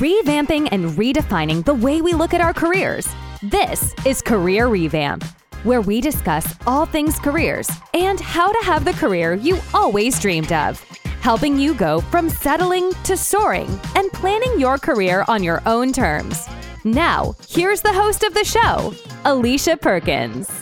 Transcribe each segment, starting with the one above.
revamping and redefining the way we look at our careers. This is Career Revamp, where we discuss all things careers and how to have the career you always dreamed of, helping you go from settling to soaring and planning your career on your own terms. Now, here's the host of the show, Alicia Perkins.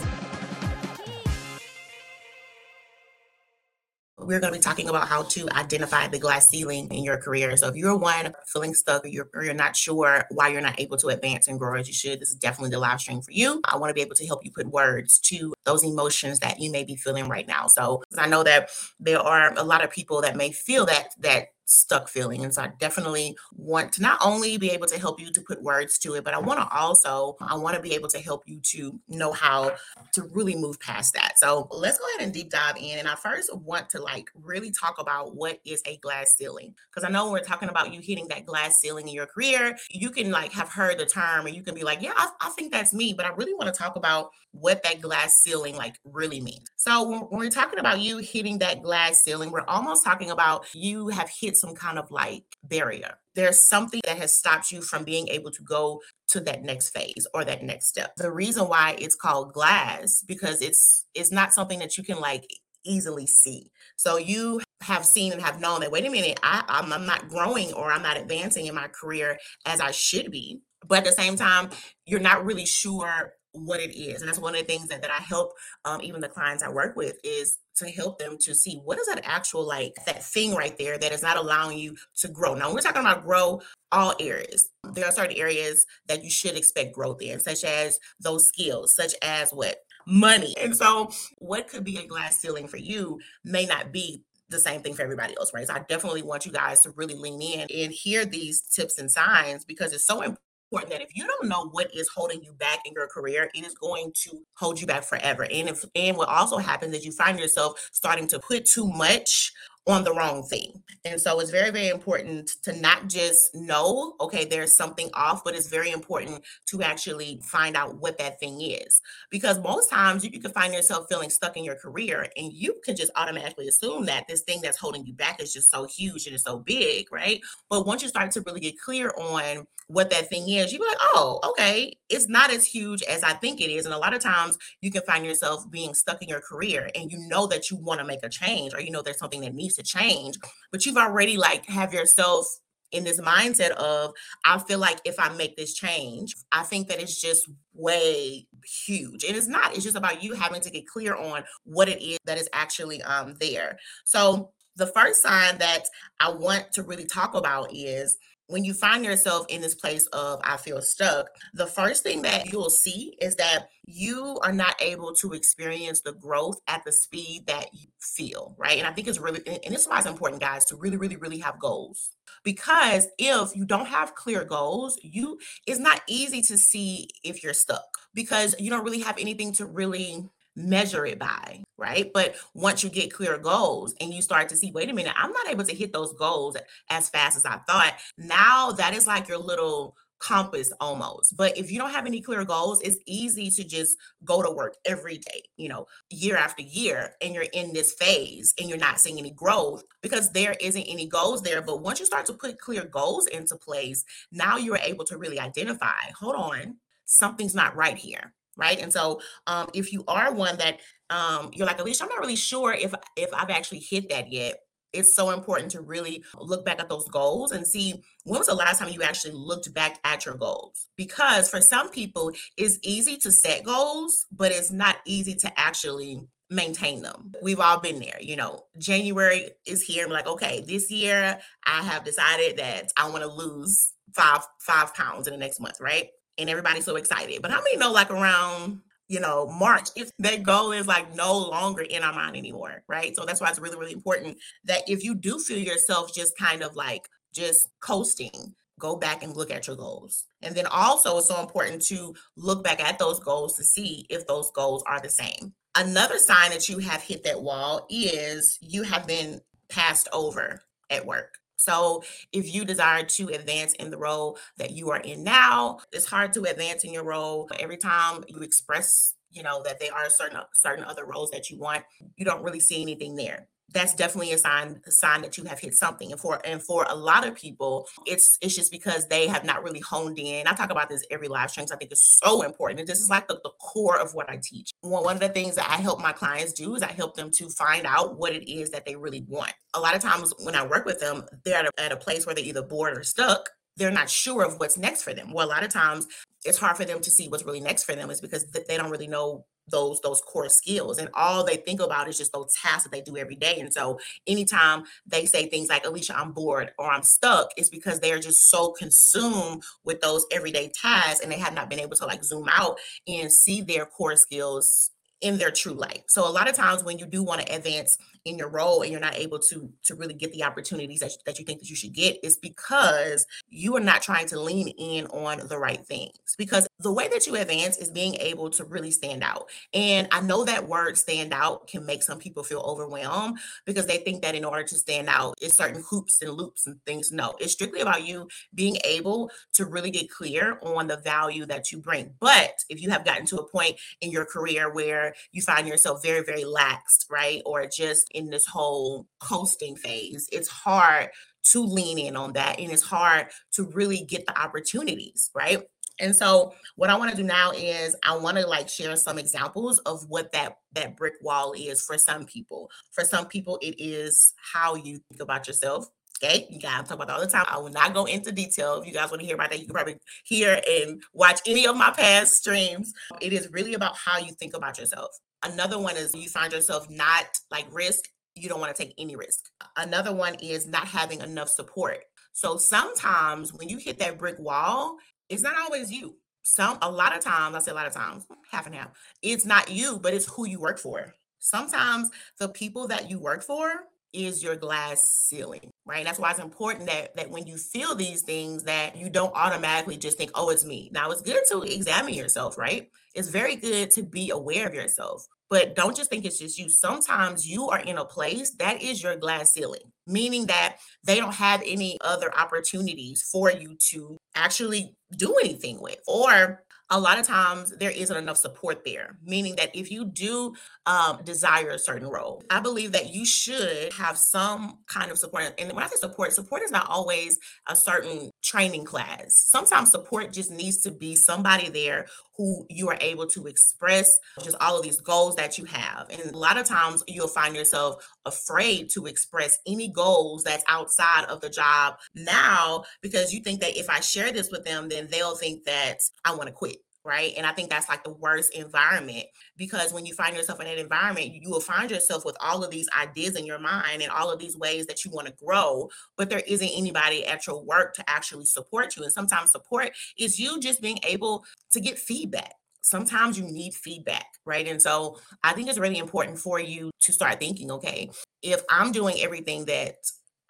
We're going to be talking about how to identify the glass ceiling in your career. So if you're one feeling stuck or you're, or you're not sure why you're not able to advance and grow as you should, this is definitely the live stream for you. I want to be able to help you put words to those emotions that you may be feeling right now. So I know that there are a lot of people that may feel that that stuck feeling. And so I definitely want to not only be able to help you to put words to it, but I want to also, I want to be able to help you to know how to really move past that. So let's go ahead and deep dive in. And I first want to like really talk about what is a glass ceiling. Because I know when we're talking about you hitting that glass ceiling in your career, you can like have heard the term and you can be like, yeah, I, I think that's me. But I really want to talk about what that glass ceiling like really means. So when, when we're talking about you hitting that glass ceiling, we're almost talking about you have hit some kind of like barrier. There's something that has stopped you from being able to go to that next phase or that next step. The reason why it's called glass because it's it's not something that you can like easily see. So you have seen and have known that wait a minute, I, I'm, I'm not growing or I'm not advancing in my career as I should be. But at the same time, you're not really sure what it is. And that's one of the things that, that I help um, even the clients I work with is to help them to see what is that actual like that thing right there that is not allowing you to grow. Now we're talking about grow all areas. There are certain areas that you should expect growth in, such as those skills, such as what money. And so what could be a glass ceiling for you may not be the same thing for everybody else, right? So I definitely want you guys to really lean in and hear these tips and signs because it's so important important that if you don't know what is holding you back in your career, it is going to hold you back forever. And if and what also happens is you find yourself starting to put too much on the wrong thing. And so it's very, very important to not just know, okay, there's something off, but it's very important to actually find out what that thing is. Because most times you, you can find yourself feeling stuck in your career and you can just automatically assume that this thing that's holding you back is just so huge and it's so big, right? But once you start to really get clear on what that thing is, you're like, oh, okay, it's not as huge as I think it is. And a lot of times you can find yourself being stuck in your career and you know that you want to make a change or you know there's something that needs to change, but you've already like have yourself in this mindset of I feel like if I make this change, I think that it's just way huge. And it's not, it's just about you having to get clear on what it is that is actually um there. So the first sign that I want to really talk about is when you find yourself in this place of I feel stuck, the first thing that you'll see is that you are not able to experience the growth at the speed that you feel, right? And I think it's really, and this is why it's important, guys, to really, really, really have goals. Because if you don't have clear goals, you it's not easy to see if you're stuck because you don't really have anything to really measure it by, right? But once you get clear goals and you start to see, wait a minute, I'm not able to hit those goals as fast as I thought. Now that is like your little compass almost. But if you don't have any clear goals, it's easy to just go to work every day, you know, year after year, and you're in this phase and you're not seeing any growth because there isn't any goals there. But once you start to put clear goals into place, now you're able to really identify, hold on, something's not right here right? And so um, if you are one that um, you're like, Alicia, I'm not really sure if if I've actually hit that yet. It's so important to really look back at those goals and see when was the last time you actually looked back at your goals. Because for some people, it's easy to set goals, but it's not easy to actually maintain them. We've all been there, you know. January is here. I'm like, okay, this year I have decided that I want to lose five five pounds in the next month, right? And everybody's so excited. But how many know like around you know March if that goal is like no longer in our mind anymore, right? So that's why it's really really important that if you do feel yourself just kind of like just coasting, go back and look at your goals. And then also it's so important to look back at those goals to see if those goals are the same. Another sign that you have hit that wall is you have been passed over at work. So if you desire to advance in the role that you are in now, it's hard to advance in your role. Every time you express, you know, that there are certain certain other roles that you want, you don't really see anything there. That's definitely a sign a sign that you have hit something. And for and for a lot of people it's it's just because they have not really honed in. I talk about this every live stream so i think it's so important. And this is like the, the core of what i teach. One, one of the things that i help my clients do is i help them to find out what it is that they really want. A lot of times when i work with them they're at a, at a place where they're either bored or stuck. They're not sure of what's next for them. Well, a lot of times it's hard for them to see what's really next for them is because they don't really know those those core skills and all they think about is just those tasks that they do every day and so anytime they say things like alicia i'm bored or i'm stuck it's because they're just so consumed with those everyday tasks and they have not been able to like zoom out and see their core skills in their true light. So a lot of times when you do want to advance in your role and you're not able to to really get the opportunities that, that you think that you should get is because you are not trying to lean in on the right things. Because the way that you advance is being able to really stand out. And i know that word stand out can make some people feel overwhelmed because they think that in order to stand out it's certain hoops and loops and things. No it's strictly about you being able to really get clear on the value that you bring. But if you have gotten to a point in your career where you find yourself very very laxed right or just in this whole coasting phase, it's hard to lean in on that and it's hard to really get the opportunities, right? And so what I want to do now is I want to like share some examples of what that that brick wall is for some people. For some people it is how you think about yourself. Okay, you guys talk about all the time. I will not go into detail. If you guys want to hear about that, you can probably hear and watch any of my past streams. It is really about how you think about yourself. Another one is you find yourself not like risk, you don't want to take any risk. Another one is not having enough support. So sometimes when you hit that brick wall, it's not always you. Some a lot of times, I say a lot of times, half and half, it's not you, but it's who you work for. Sometimes the people that you work for is your glass ceiling right that's why it's important that that when you feel these things that you don't automatically just think oh it's me now it's good to examine yourself right it's very good to be aware of yourself but don't just think it's just you sometimes you are in a place that is your glass ceiling meaning that they don't have any other opportunities for you to actually do anything with or a lot of times there isn't enough support there, meaning that if you do um, desire a certain role, I believe that you should have some kind of support. And when I say support, support is not always a certain training class. Sometimes support just needs to be somebody there who you are able to express just all of these goals that you have. And a lot of times you'll find yourself afraid to express any goals that's outside of the job now because you think that if I share this with them, then they'll think that I want to quit right? And I think that's like the worst environment because when you find yourself in that environment, you will find yourself with all of these ideas in your mind and all of these ways that you want to grow, but there isn't anybody at your work to actually support you. And sometimes support is you just being able to get feedback. Sometimes you need feedback, right? And so I think it's really important for you to start thinking, okay, if I'm doing everything that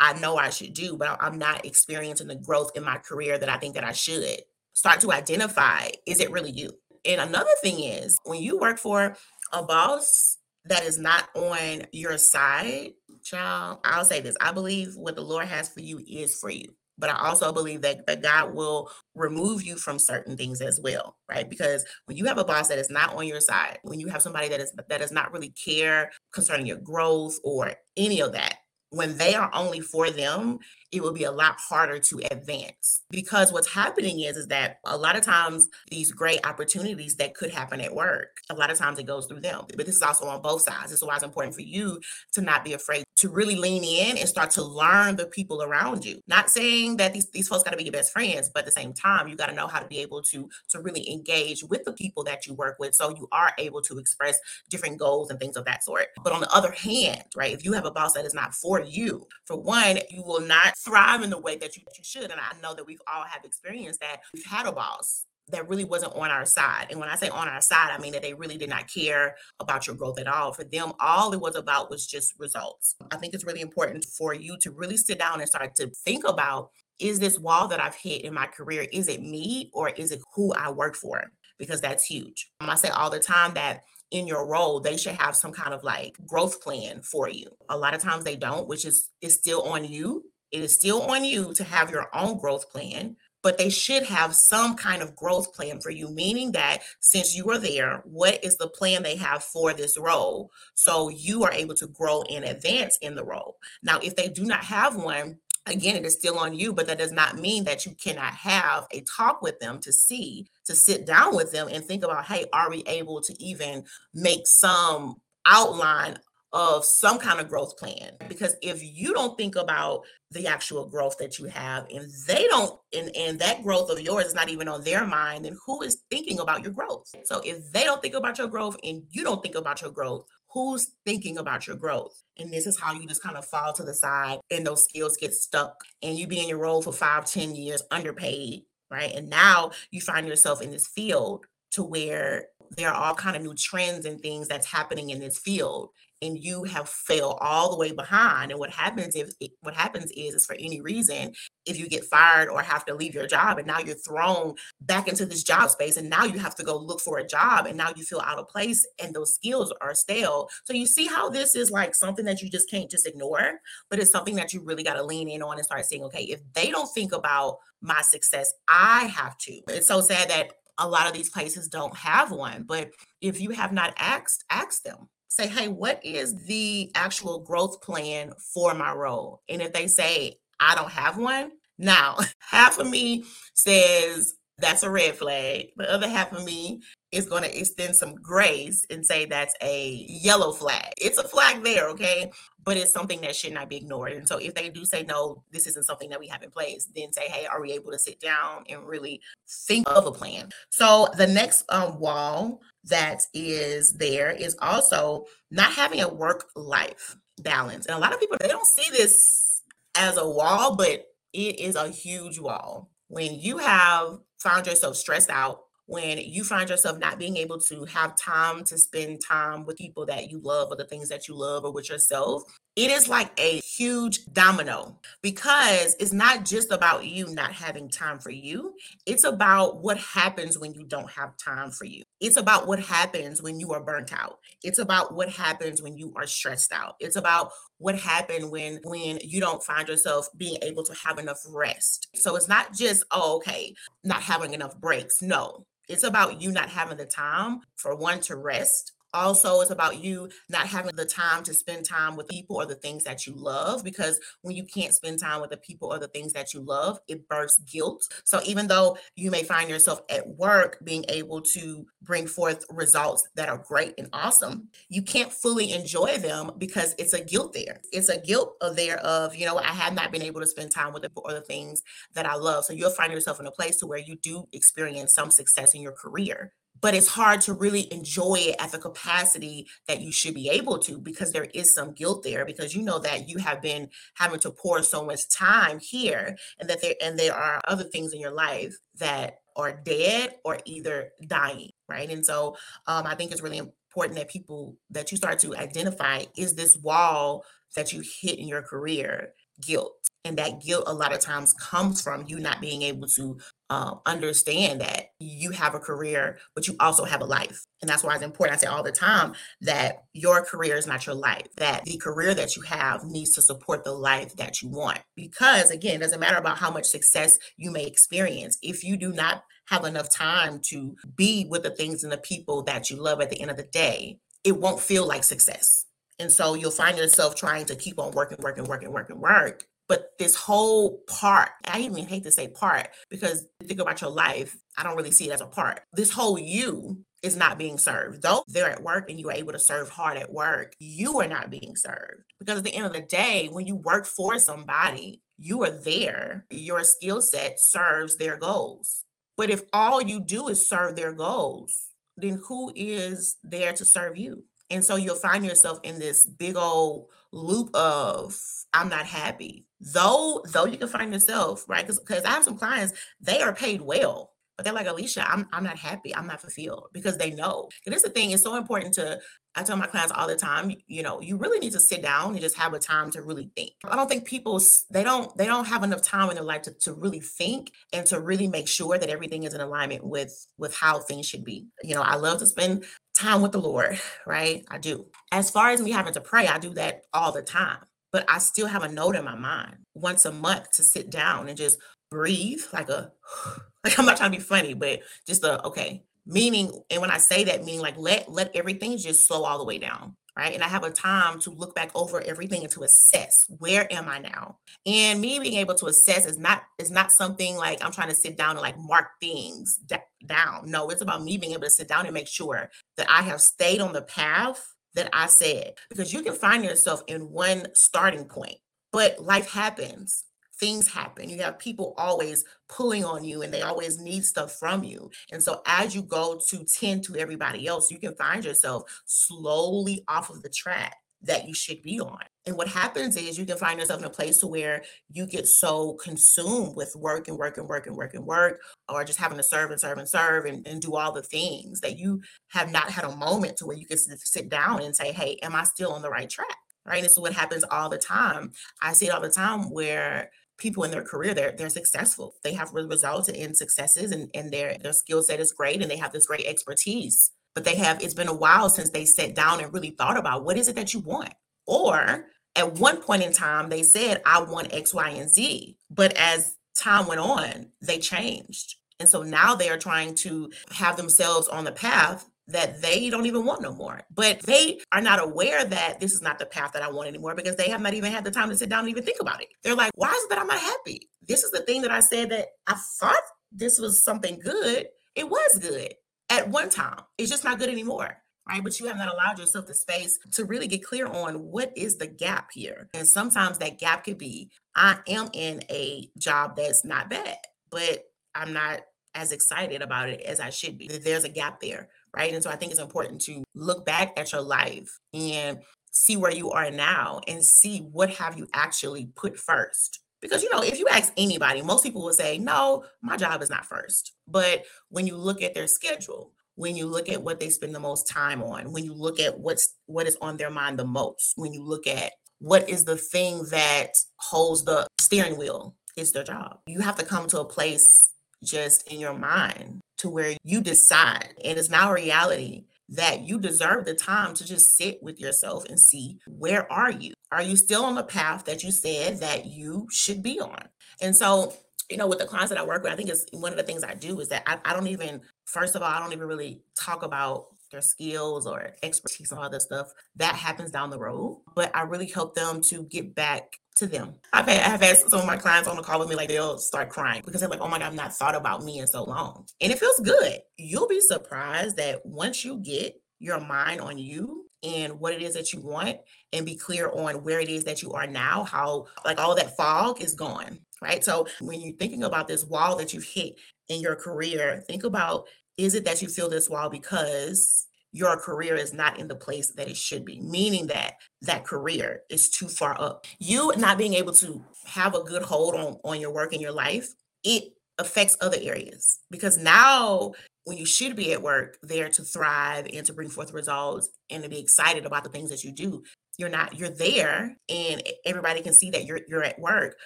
I know I should do, but I'm not experiencing the growth in my career that I think that I should start to identify is it really you? And another thing is when you work for a boss that is not on your side, child, I'll say this I believe what the Lord has for you is for you. But I also believe that, that God will remove you from certain things as well, right? Because when you have a boss that is not on your side, when you have somebody that is that does not really care concerning your growth or any of that, when they are only for them, it will be a lot harder to advance. Because what's happening is is that a lot of times these great opportunities that could happen at work a lot of times it goes through them. But this is also on both sides. This is why it's important for you to not be afraid to really lean in and start to learn the people around you. Not saying that these, these folks got to be your best friends but at the same time you got to know how to be able to to really engage with the people that you work with so you are able to express different goals and things of that sort. But on the other hand right if you have a boss that is not for you for one you will not thrive in the way that you, that you should. And I know that we've all have experienced that. We've had a boss that really wasn't on our side. And when I say on our side, I mean that they really did not care about your growth at all. For them, all it was about was just results. I think it's really important for you to really sit down and start to think about is this wall that I've hit in my career, is it me or is it who I work for? Because that's huge. Um, I say all the time that in your role, they should have some kind of like growth plan for you. A lot of times they don't, which is is still on you it is still on you to have your own growth plan, but they should have some kind of growth plan for you, meaning that since you are there, what is the plan they have for this role? So you are able to grow and advance in the role. Now, if they do not have one, again, it is still on you, but that does not mean that you cannot have a talk with them to see, to sit down with them and think about, hey, are we able to even make some outline of some kind of growth plan because if you don't think about the actual growth that you have and they don't and, and that growth of yours is not even on their mind then who is thinking about your growth? So if they don't think about your growth and you don't think about your growth who's thinking about your growth? And this is how you just kind of fall to the side and those skills get stuck and you be in your role for five ten years underpaid right? And now you find yourself in this field to where there are all kind of new trends and things that's happening in this field and you have fell all the way behind and what happens if what happens is is for any reason if you get fired or have to leave your job and now you're thrown back into this job space and now you have to go look for a job and now you feel out of place and those skills are stale. So you see how this is like something that you just can't just ignore but it's something that you really got to lean in on and start saying okay if they don't think about my success i have to. It's so sad that a lot of these places don't have one but if you have not asked ask them say, hey, what is the actual growth plan for my role? And if they say, I don't have one, now half of me says that's a red flag. The other half of me is going to extend some grace and say that's a yellow flag. It's a flag there, okay? But it's something that should not be ignored. And so if they do say, no, this isn't something that we have in place, then say, hey, are we able to sit down and really think of a plan? So the next um, wall that is there is also not having a work life balance. And a lot of people, they don't see this as a wall, but it is a huge wall. When you have found yourself stressed out, when you find yourself not being able to have time to spend time with people that you love or the things that you love or with yourself, it is like a huge domino because it's not just about you not having time for you. It's about what happens when you don't have time for you. It's about what happens when you are burnt out. It's about what happens when you are stressed out. It's about what happened when when you don't find yourself being able to have enough rest. So it's not just oh okay, not having enough breaks. No. It's about you not having the time for one to rest also it's about you not having the time to spend time with people or the things that you love because when you can't spend time with the people or the things that you love it births guilt. So even though you may find yourself at work being able to bring forth results that are great and awesome you can't fully enjoy them because it's a guilt there. It's a guilt there of you know i have not been able to spend time with the or the things that i love. So you'll find yourself in a place to where you do experience some success in your career but it's hard to really enjoy it at the capacity that you should be able to because there is some guilt there because you know that you have been having to pour so much time here and that there and there are other things in your life that are dead or either dying right? And so um, i think it's really important that people that you start to identify is this wall that you hit in your career guilt? And that guilt a lot of times comes from you not being able to um, understand that you have a career, but you also have a life. And that's why it's important. I say all the time that your career is not your life, that the career that you have needs to support the life that you want. Because again, it doesn't matter about how much success you may experience. If you do not have enough time to be with the things and the people that you love at the end of the day, it won't feel like success. And so you'll find yourself trying to keep on working, working, working, working, work but this whole part, I even hate to say part because think about your life, I don't really see it as a part. This whole you is not being served. Though they're at work and you are able to serve hard at work, you are not being served. Because at the end of the day, when you work for somebody, you are there. Your skill set serves their goals. But if all you do is serve their goals, then who is there to serve you? And so you'll find yourself in this big old loop of I'm not happy. Though, though you can find yourself, right? Because I have some clients, they are paid well, but they're like, Alicia, I'm I'm not happy. I'm not fulfilled because they know. And this is the thing, it's so important to I tell my clients all the time, you know, you really need to sit down and just have a time to really think. I don't think people they don't they don't have enough time in their life to, to really think and to really make sure that everything is in alignment with with how things should be. You know, I love to spend time with the Lord, right? I do. As far as me having to pray, I do that all the time. But I still have a note in my mind once a month to sit down and just breathe like a like I'm not trying to be funny, but just a okay. Meaning, and when I say that, meaning like let let everything just slow all the way down right? And I have a time to look back over everything and to assess where am I now? And me being able to assess is not is not something like I'm trying to sit down and like mark things down. No, it's about me being able to sit down and make sure that I have stayed on the path that I said because you can find yourself in one starting point, but life happens things happen. You have people always pulling on you and they always need stuff from you. And so as you go to tend to everybody else, you can find yourself slowly off of the track that you should be on. And what happens is you can find yourself in a place to where you get so consumed with work and work and work and work and work, or just having to serve and serve and serve and, and do all the things that you have not had a moment to where you can sit down and say, Hey, am I still on the right track? Right. This is what happens all the time. I see it all the time where people in their career they're they're successful they have resulted in successes and, and their their skill set is great and they have this great expertise but they have it's been a while since they sat down and really thought about what is it that you want or at one point in time they said i want x y and z but as time went on they changed and so now they are trying to have themselves on the path that they don't even want no more. But they are not aware that this is not the path that I want anymore because they have not even had the time to sit down and even think about it. They're like, why is it that I'm not happy? This is the thing that I said that I thought this was something good. It was good at one time. It's just not good anymore. Right. But you have not allowed yourself the space to really get clear on what is the gap here. And sometimes that gap could be I am in a job that's not bad, but I'm not as excited about it as I should be. There's a gap there right? And so I think it's important to look back at your life and see where you are now and see what have you actually put first. Because you know, if you ask anybody, most people will say, "No, my job is not first. But when you look at their schedule, when you look at what they spend the most time on, when you look at what's what is on their mind the most, when you look at what is the thing that holds the steering wheel, it's their job. You have to come to a place just in your mind to where you decide, and it's now a reality that you deserve the time to just sit with yourself and see where are you? Are you still on the path that you said that you should be on? And so, you know, with the clients that I work with, I think it's one of the things I do is that I, I don't even, first of all, I don't even really talk about their skills or expertise and all that stuff. That happens down the road. But I really help them to get back to them. I've had, I've had some of my clients on the call with me, like they'll start crying because they're like, oh my God, I've not thought about me in so long. And it feels good. You'll be surprised that once you get your mind on you and what it is that you want and be clear on where it is that you are now, how like all that fog is gone. Right. So when you're thinking about this wall that you've hit in your career, think about is it that you feel this wall because your career is not in the place that it should be, meaning that that career is too far up. You not being able to have a good hold on, on your work and your life, it affects other areas because now when you should be at work there to thrive and to bring forth results and to be excited about the things that you do you're not you're there and everybody can see that you're you're at work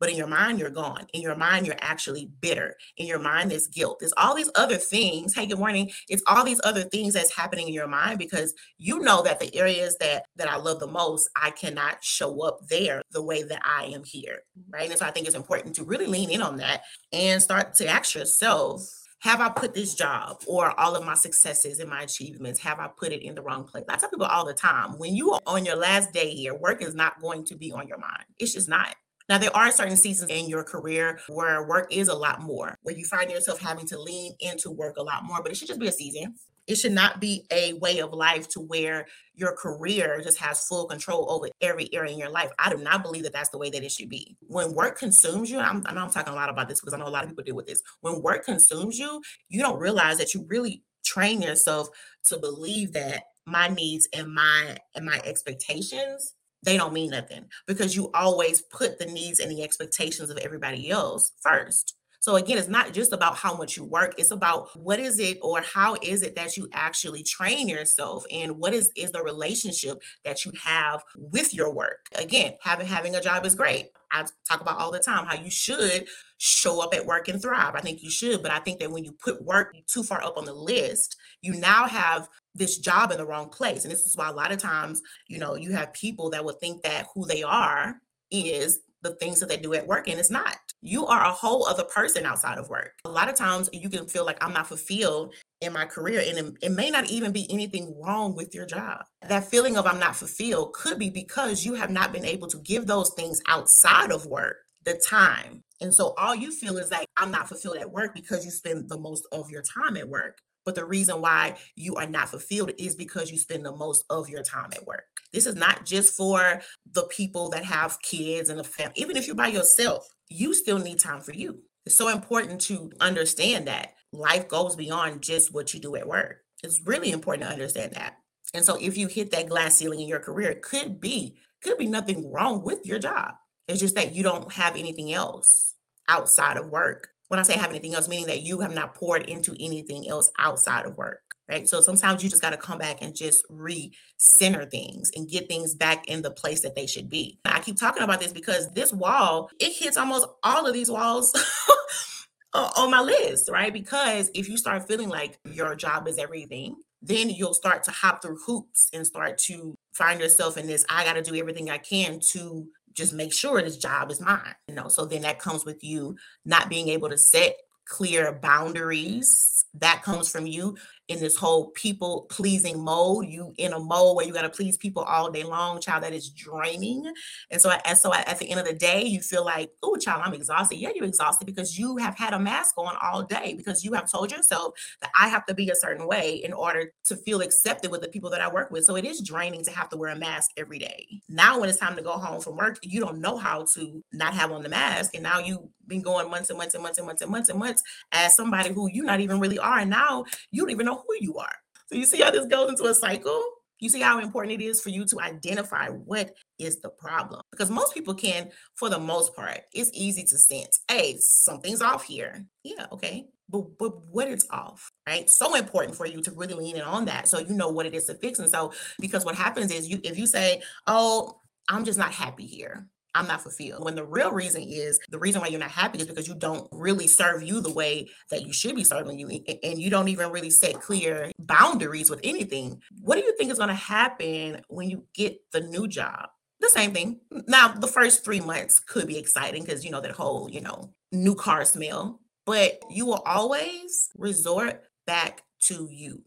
but in your mind you're gone. In your mind you're actually bitter. In your mind there's guilt. There's all these other things. Hey good morning. It's all these other things that's happening in your mind because you know that the areas that that i love the most i cannot show up there the way that i am here right? And so i think it's important to really lean in on that and start to ask yourself have I put this job or all of my successes and my achievements, have I put it in the wrong place? I tell people all the time when you are on your last day here, work is not going to be on your mind. It's just not. Now, there are certain seasons in your career where work is a lot more, where you find yourself having to lean into work a lot more, but it should just be a season. It should not be a way of life to where your career just has full control over every area in your life. I do not believe that that's the way that it should be. When work consumes you, I'm, I know I'm talking a lot about this because I know a lot of people deal with this. When work consumes you, you don't realize that you really train yourself to believe that my needs and my and my expectations they don't mean nothing because you always put the needs and the expectations of everybody else first so again, it's not just about how much you work, it's about what is it or how is it that you actually train yourself and what is is the relationship that you have with your work. Again, having having a job is great. I talk about all the time how you should show up at work and thrive. I think you should, but I think that when you put work too far up on the list, you now have this job in the wrong place. And this is why a lot of times, you know, you have people that would think that who they are is the things that they do at work and it's not. You are a whole other person outside of work. A lot of times you can feel like I'm not fulfilled in my career and it, it, may not even be anything wrong with your job. That feeling of I'm not fulfilled could be because you have not been able to give those things outside of work the time. And so all you feel is like I'm not fulfilled at work because you spend the most of your time at work. But the reason why you are not fulfilled is because you spend the most of your time at work. This is not just for the people that have kids and a family. Even if you're by yourself, you still need time for you. It's so important to understand that life goes beyond just what you do at work. It's really important to understand that. And so if you hit that glass ceiling in your career, it could be could be nothing wrong with your job. It's just that you don't have anything else outside of work when I say have anything else, meaning that you have not poured into anything else outside of work, right? So sometimes you just got to come back and just re-center things and get things back in the place that they should be. I keep talking about this because this wall, it hits almost all of these walls on my list, right? Because if you start feeling like your job is everything, then you'll start to hop through hoops and start to find yourself in this I got to do everything I can to just make sure this job is mine you know? So then that comes with you not being able to set clear boundaries. That comes from you in this whole people pleasing mode. You in a mode where you got to please people all day long, child. That is draining. And so, and so at the end of the day, you feel like, oh, child, I'm exhausted. Yeah, you're exhausted because you have had a mask on all day because you have told yourself that I have to be a certain way in order to feel accepted with the people that I work with. So it is draining to have to wear a mask every day. Now, when it's time to go home from work, you don't know how to not have on the mask, and now you've been going months and months and months and months and months and months as somebody who you not even really are, and now you don't even know who you are. So you see how this goes into a cycle? You see how important it is for you to identify what is the problem. Because most people can, for the most part, it's easy to sense, hey, something's off here. Yeah, okay. But, but what is off, right? So important for you to really lean in on that so you know what it is to fix. And so, because what happens is you if you say, oh, I'm just not happy here. I'm not fulfilled. When the real reason is the reason why you're not happy is because you don't really serve you the way that you should be serving you. And you don't even really set clear boundaries with anything. What do you think is going to happen when you get the new job? The same thing. Now, the first three months could be exciting because, you know, that whole, you know, new car smell, but you will always resort back to you.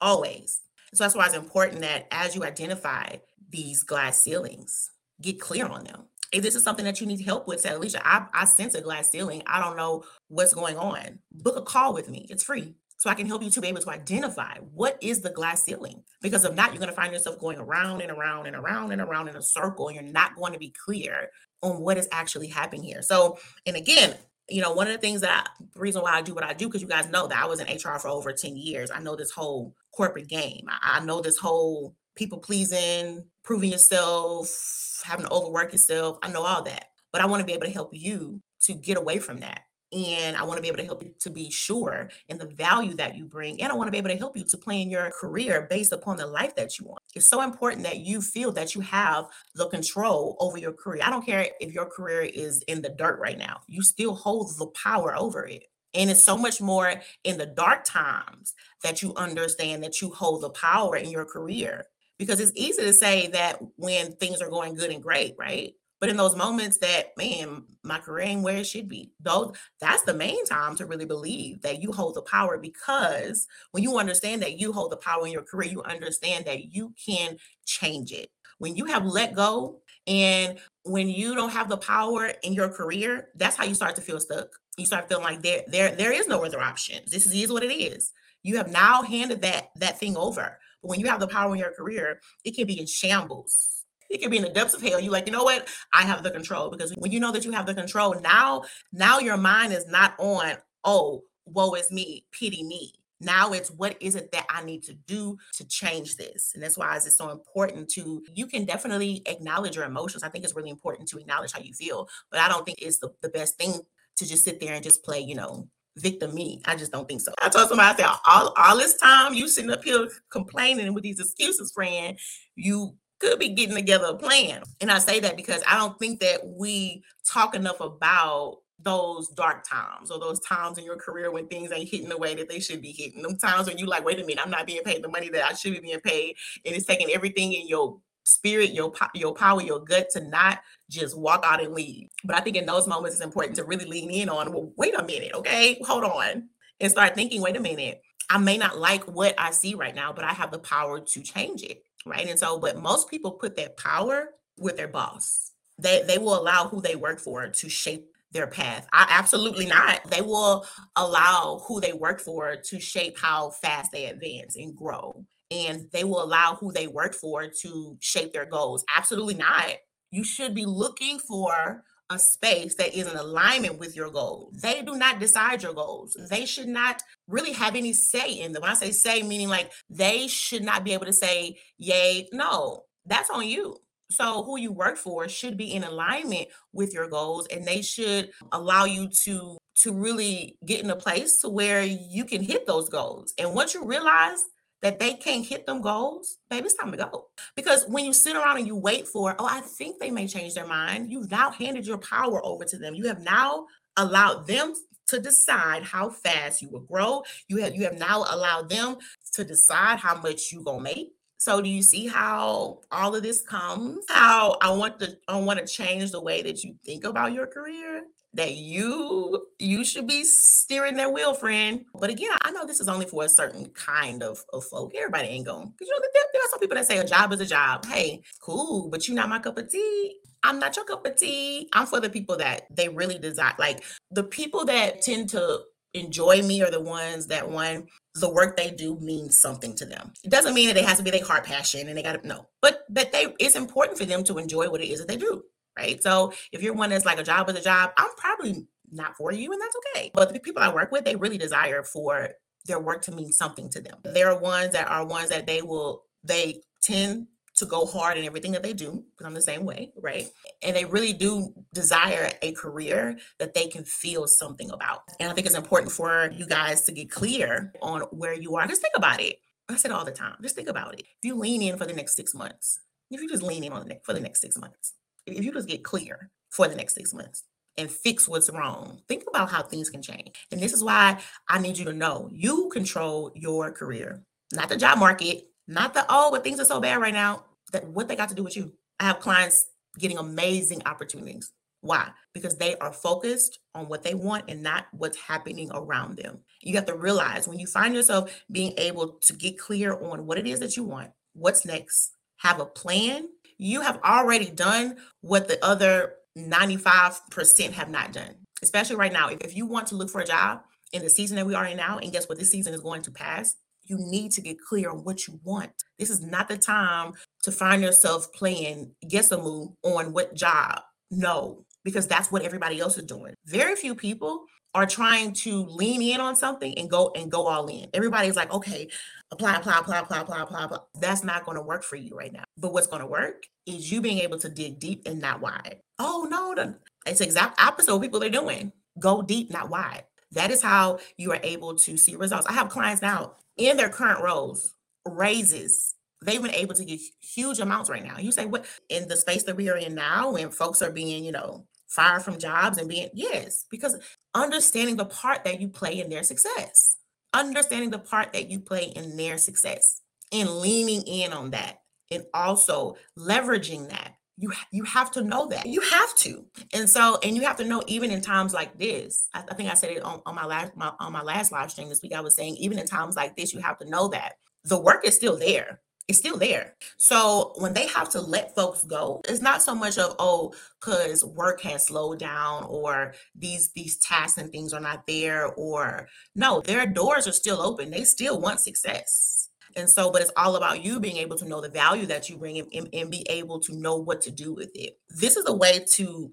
Always. So that's why it's important that as you identify these glass ceilings, get clear on them if this is something that you need help with, say, Alicia, I, I sense a glass ceiling. I don't know what's going on. Book a call with me. It's free. So I can help you to be able to identify what is the glass ceiling. Because if not, you're going to find yourself going around and around and around and around in a circle, and you're not going to be clear on what is actually happening here. So, and again, you know, one of the things that I, reason why I do what I do, because you guys know that I was in HR for over 10 years. I know this whole corporate game. I, I know this whole people pleasing, proving yourself, having to overwork yourself. I know all that, but I want to be able to help you to get away from that. And I want to be able to help you to be sure in the value that you bring. And I want to be able to help you to plan your career based upon the life that you want. It's so important that you feel that you have the control over your career. I don't care if your career is in the dirt right now, you still hold the power over it. And it's so much more in the dark times that you understand that you hold the power in your career because it's easy to say that when things are going good and great, right? But in those moments that, man, my career ain't where it should be, those that's the main time to really believe that you hold the power because when you understand that you hold the power in your career, you understand that you can change it. When you have let go and when you don't have the power in your career, that's how you start to feel stuck. You start feeling like there, there, there is no other options. This is what it is. You have now handed that that thing over. But when you have the power in your career, it can be in shambles. It can be in the depths of hell. You like, you know what? I have the control because when you know that you have the control, now, now your mind is not on, oh, woe is me, pity me. Now it's what is it that I need to do to change this? And that's why it's so important to, you can definitely acknowledge your emotions. I think it's really important to acknowledge how you feel, but I don't think it's the, the best thing to just sit there and just play, you know, victim me. I just don't think so. I told somebody, I said, all, all this time you sitting up here complaining with these excuses, friend, you could be getting together a plan. And I say that because I don't think that we talk enough about those dark times or those times in your career when things ain't hitting the way that they should be hitting. Them times when you like, wait a minute, I'm not being paid the money that I should be being paid. And it's taking everything in your spirit, your your power, your gut to not just walk out and leave. But I think in those moments it's important to really lean in on, well, wait a minute, okay, hold on, and start thinking, wait a minute, I may not like what I see right now, but I have the power to change it, right? And so, but most people put that power with their boss. They they will allow who they work for to shape their path. I absolutely not. They will allow who they work for to shape how fast they advance and grow and they will allow who they work for to shape their goals. Absolutely not. You should be looking for a space that is in alignment with your goals. They do not decide your goals. They should not really have any say in them. When I say say, meaning like they should not be able to say, yay, no, that's on you. So who you work for should be in alignment with your goals and they should allow you to to really get in a place to where you can hit those goals. And once you realize that they can't hit them goals, baby, it's time to go. Because when you sit around and you wait for, oh, I think they may change their mind, you've now handed your power over to them. You have now allowed them to decide how fast you will grow. You have you have now allowed them to decide how much you gonna make. So do you see how all of this comes? How I want to I want to change the way that you think about your career that you you should be steering their wheel, friend. But again, I know this is only for a certain kind of, of folk. Everybody ain't going. Because you know, there, there, are some people that say a job is a job. Hey, cool, but you're not my cup of tea. I'm not your cup of tea. I'm for the people that they really desire. Like the people that tend to enjoy me are the ones that one the work they do means something to them. It doesn't mean that it has to be their heart passion and they got to know, but but they it's important for them to enjoy what it is that they do right? So if you're one that's like a job is a job, I'm probably not for you, and that's okay. But the people I work with, they really desire for their work to mean something to them. There are ones that are ones that they will they tend to go hard in everything that they do because I'm the same way, right? And they really do desire a career that they can feel something about. And I think it's important for you guys to get clear on where you are. Just think about it. I said all the time. Just think about it. If you lean in for the next six months, if you just lean in on the for the next six months, if you just get clear for the next six months and fix what's wrong, think about how things can change. And this is why I need you to know you control your career, not the job market, not the, oh, but things are so bad right now. That what they got to do with you. I have clients getting amazing opportunities. Why? Because they are focused on what they want and not what's happening around them. You have to realize when you find yourself being able to get clear on what it is that you want, what's next, have a plan, you have already done what the other 95% have not done, especially right now. If, if you want to look for a job in the season that we are in now, and guess what? This season is going to pass. You need to get clear on what you want. This is not the time to find yourself playing guess a move on what job. No, because that's what everybody else is doing. Very few people are trying to lean in on something and go and go all in. Everybody's like, okay, apply, apply, apply, apply, apply, apply, apply. That's not going to work for you right now. But what's going to work is you being able to dig deep and not wide. Oh no, the, it's exact opposite of what people are doing. Go deep, not wide. That is how you are able to see results. I have clients now in their current roles, raises. They've been able to get huge amounts right now. You say, what in the space that we are in now, when folks are being, you know, fired from jobs and being, yes, because understanding the part that you play in their success, understanding the part that you play in their success and leaning in on that and also leveraging that. You you have to know that. You have to. And so and you have to know even in times like this i, I think i said it on, on my last my, on my last live stream this week i was saying even in times like this you have to know that the work is still there it's still there. So when they have to let folks go, it's not so much of oh, because work has slowed down or these these tasks and things are not there, or no, their doors are still open. They still want success. And so, but it's all about you being able to know the value that you bring and, and be able to know what to do with it. This is a way to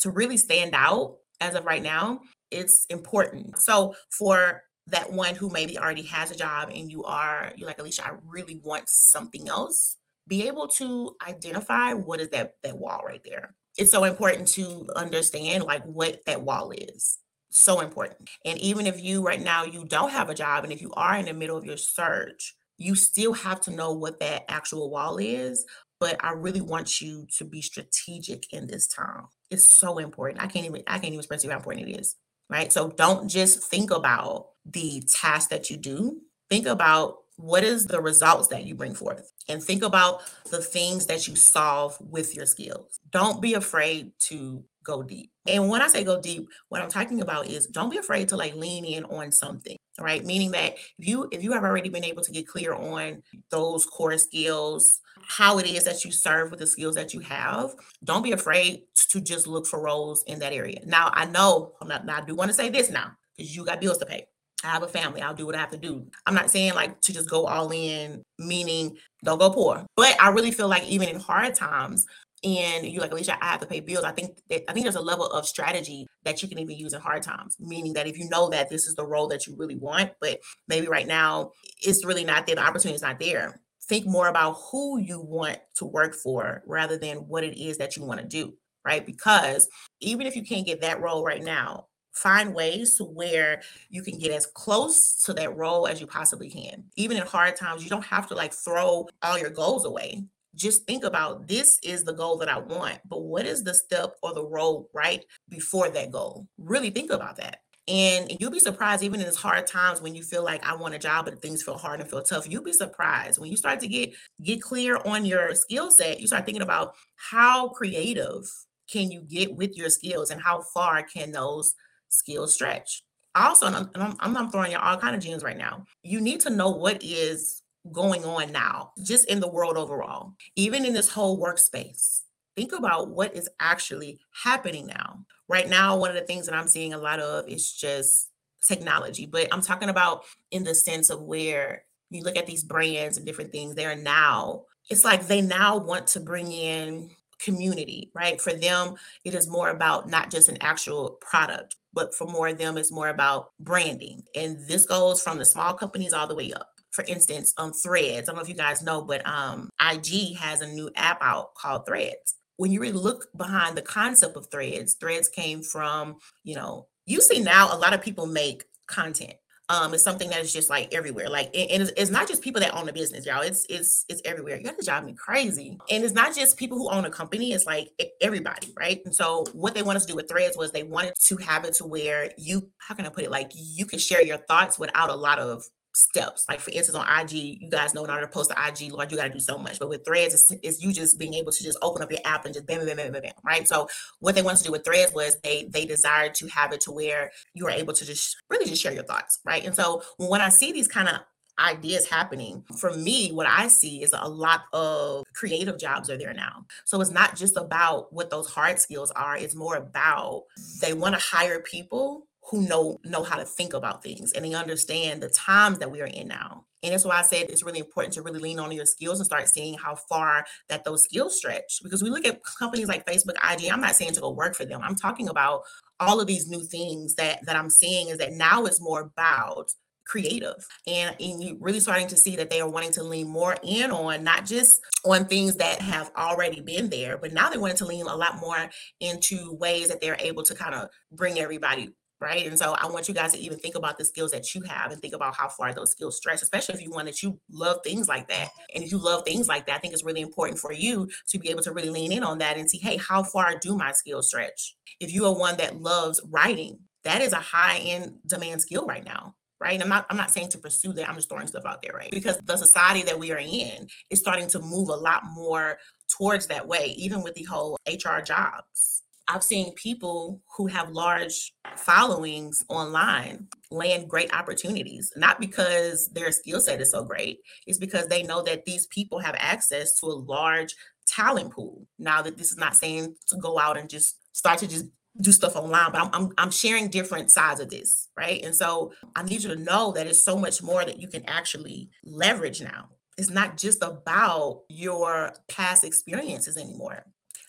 to really stand out as of right now. It's important. So for that one who maybe already has a job and you are you're like alicia i really want something else. Be able to identify what is that that wall right there. It's so important to understand like what that wall is. So important. And even if you right now you don't have a job and if you are in the middle of your search you still have to know what that actual wall is. But i really want you to be strategic in this time. It's so important. I can't even i can't even express to you how important it is right? So don't just think about the task that you do think about what is the results that you bring forth and think about the things that you solve with your skills. Don't be afraid to go deep. And when i say go deep what i'm talking about is don't be afraid to like lean in on something right? Meaning that if you if you have already been able to get clear on those core skills how it is that you serve with the skills that you have don't be afraid to just look for roles in that area. Now i know i'm not i do want to say this now because you got bills to pay I have a family. I'll do what I have to do. I'm not saying like to just go all in, meaning don't go poor. But I really feel like even in hard times, and you're like, Alicia, I have to pay bills. I think that, I think there's a level of strategy that you can even use in hard times. Meaning that if you know that this is the role that you really want, but maybe right now it's really not there, the opportunity is not there. Think more about who you want to work for rather than what it is that you want to do, right? Because even if you can't get that role right now, find ways to where you can get as close to that role as you possibly can. Even in hard times, you don't have to like throw all your goals away. Just think about this is the goal that I want, but what is the step or the road right before that goal? Really think about that. And you'll be surprised, even in these hard times when you feel like I want a job, but things feel hard and feel tough. You'll be surprised when you start to get get clear on your skill set. You start thinking about how creative can you get with your skills and how far can those skills stretch. Also, and I'm, and I'm, throwing you all kind of gems right now. You need to know what is going on now, just in the world overall, even in this whole workspace. Think about what is actually happening now. Right now, one of the things that I'm seeing a lot of is just technology, but I'm talking about in the sense of where you look at these brands and different things, they're now, it's like they now want to bring in community, right? For them, it is more about not just an actual product, but for more of them, it's more about branding. And this goes from the small companies all the way up. For instance, um, Threads. I don't know if you guys know, but um, IG has a new app out called Threads. When you really look behind the concept of Threads, Threads came from, you know, you see now a lot of people make content um, it's something that is just like everywhere. Like, and it's, it's, not just people that own a business, y'all. It's it's it's everywhere. Have to drive me crazy. And it's not just people who own a company. It's like everybody, right? And so, what they wanted to do with Threads was they wanted to have it to where you, how can I put it? Like, you can share your thoughts without a lot of steps. Like for instance, on IG, you guys know in order to post to IG, Lord, you got to do so much. But with Threads, it's, it's, you just being able to just open up your app and just bam, bam, bam, bam, bam, right? So what they wanted to do with Threads was they they desired to have it to where you are able to just really just share your thoughts, right? And so when I see these kind of ideas happening. For me, what I see is a lot of creative jobs are there now. So it's not just about what those hard skills are, it's more about they want to hire people who know know how to think about things and they understand the times that we are in now. And that's why I said it's really important to really lean on your skills and start seeing how far that those skills stretch. Because we look at companies like Facebook, IG, I'm not saying to go work for them. I'm talking about all of these new things that that I'm seeing is that now it's more about creative and, and you really starting to see that they are wanting to lean more in on not just on things that have already been there but now they're wanting to lean a lot more into ways that they're able to kind of bring everybody right? And so I want you guys to even think about the skills that you have and think about how far those skills stretch, especially if you want that you love things like that. And if you love things like that, I think it's really important for you to be able to really lean in on that and see, hey, how far do my skills stretch? If you are one that loves writing, that is a high end demand skill right now. Right. And I'm not I'm not saying to pursue that. I'm just throwing stuff out there, right? Because the society that we are in is starting to move a lot more towards that way, even with the whole HR jobs I've seen people who have large followings online land great opportunities, not because their skill set is so great, it's because they know that these people have access to a large talent pool. Now that this is not saying to go out and just start to just do stuff online, but I'm, I'm, I'm sharing different sides of this, right? And so I need you to know that it's so much more that you can actually leverage now. It's not just about your past experiences anymore.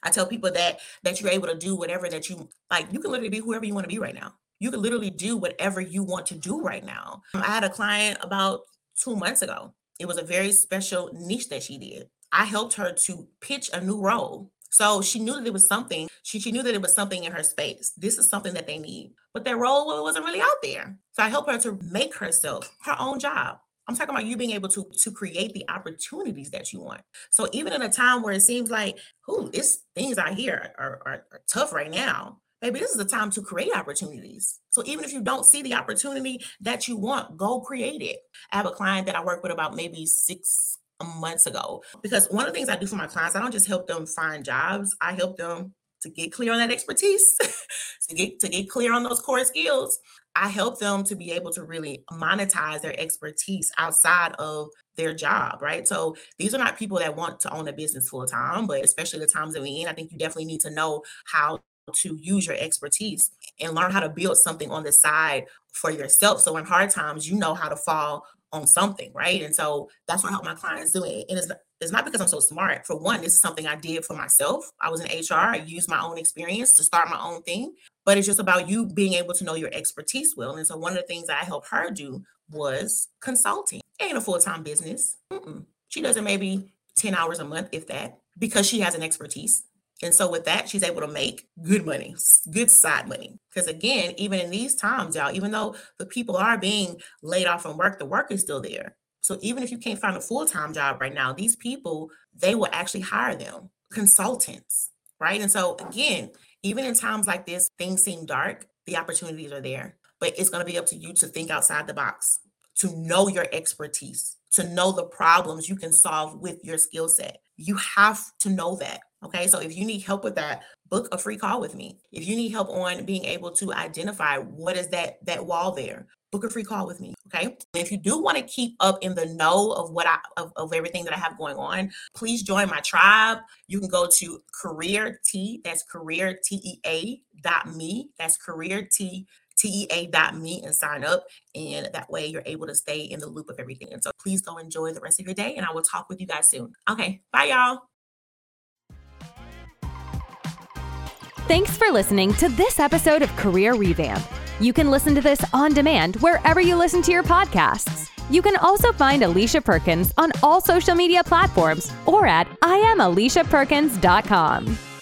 I tell people that that you're able to do whatever that you like. You can literally be whoever you want to be right now. You can literally do whatever you want to do right now. Um, I had a client about two months ago. It was a very special niche that she did. I helped her to pitch a new role. So she knew that it was something, she, she knew that it was something in her space. This is something that they need. But that role wasn't really out there. So I helped her to make herself her own job. I'm talking about you being able to to create the opportunities that you want. So even in a time where it seems like, who, it's things out here are, are, are tough right now. maybe this is the time to create opportunities. So even if you don't see the opportunity that you want, go create it. I have a client that I work with about maybe six months ago because one of the things I do for my clients, I don't just help them find jobs, I help them to get clear on that expertise, to get to get clear on those core skills. I help them to be able to really monetize their expertise outside of their job, right? So these are not people that want to own a business full time, but especially the times that we in, I think you definitely need to know how to use your expertise and learn how to build something on the side for yourself. So in hard times, you know how to fall on something, right? And so that's what I help my clients do it. And it's it's not because I'm so smart. For one, this is something I did for myself. I was in HR. I used my own experience to start my own thing. But it's just about you being able to know your expertise well. And so one of the things I helped her do was consulting. ain't a full-time business. Mm-mm. She does it maybe 10 hours a month, if that, because she has an expertise. And so with that, she's able to make good money, good side money. Because again, even in these times, y'all, even though the people are being laid off from work, the work is still there. So even if you can't find a full-time job right now, these people, they will actually hire them, consultants, right? And so again, even in times like this, things seem dark, the opportunities are there. But it's going to be up to you to think outside the box, to know your expertise, to know the problems you can solve with your skill set. You have to know that. Okay. So if you need help with that, book a free call with me. If you need help on being able to identify what is that that wall there, book a free call with me. Okay. If you do want to keep up in the know of what I of, of everything that I have going on, please join my tribe. You can go to career T, that's career T E A dot me. That's career T tea.me and sign up. And that way you're able to stay in the loop of everything. And so please go enjoy the rest of your day. And I will talk with you guys soon. Okay. Bye, y'all. Thanks for listening to this episode of Career Revamp. You can listen to this on demand wherever you listen to your podcasts. You can also find Alicia Perkins on all social media platforms or at IamAliciaPerkins.com.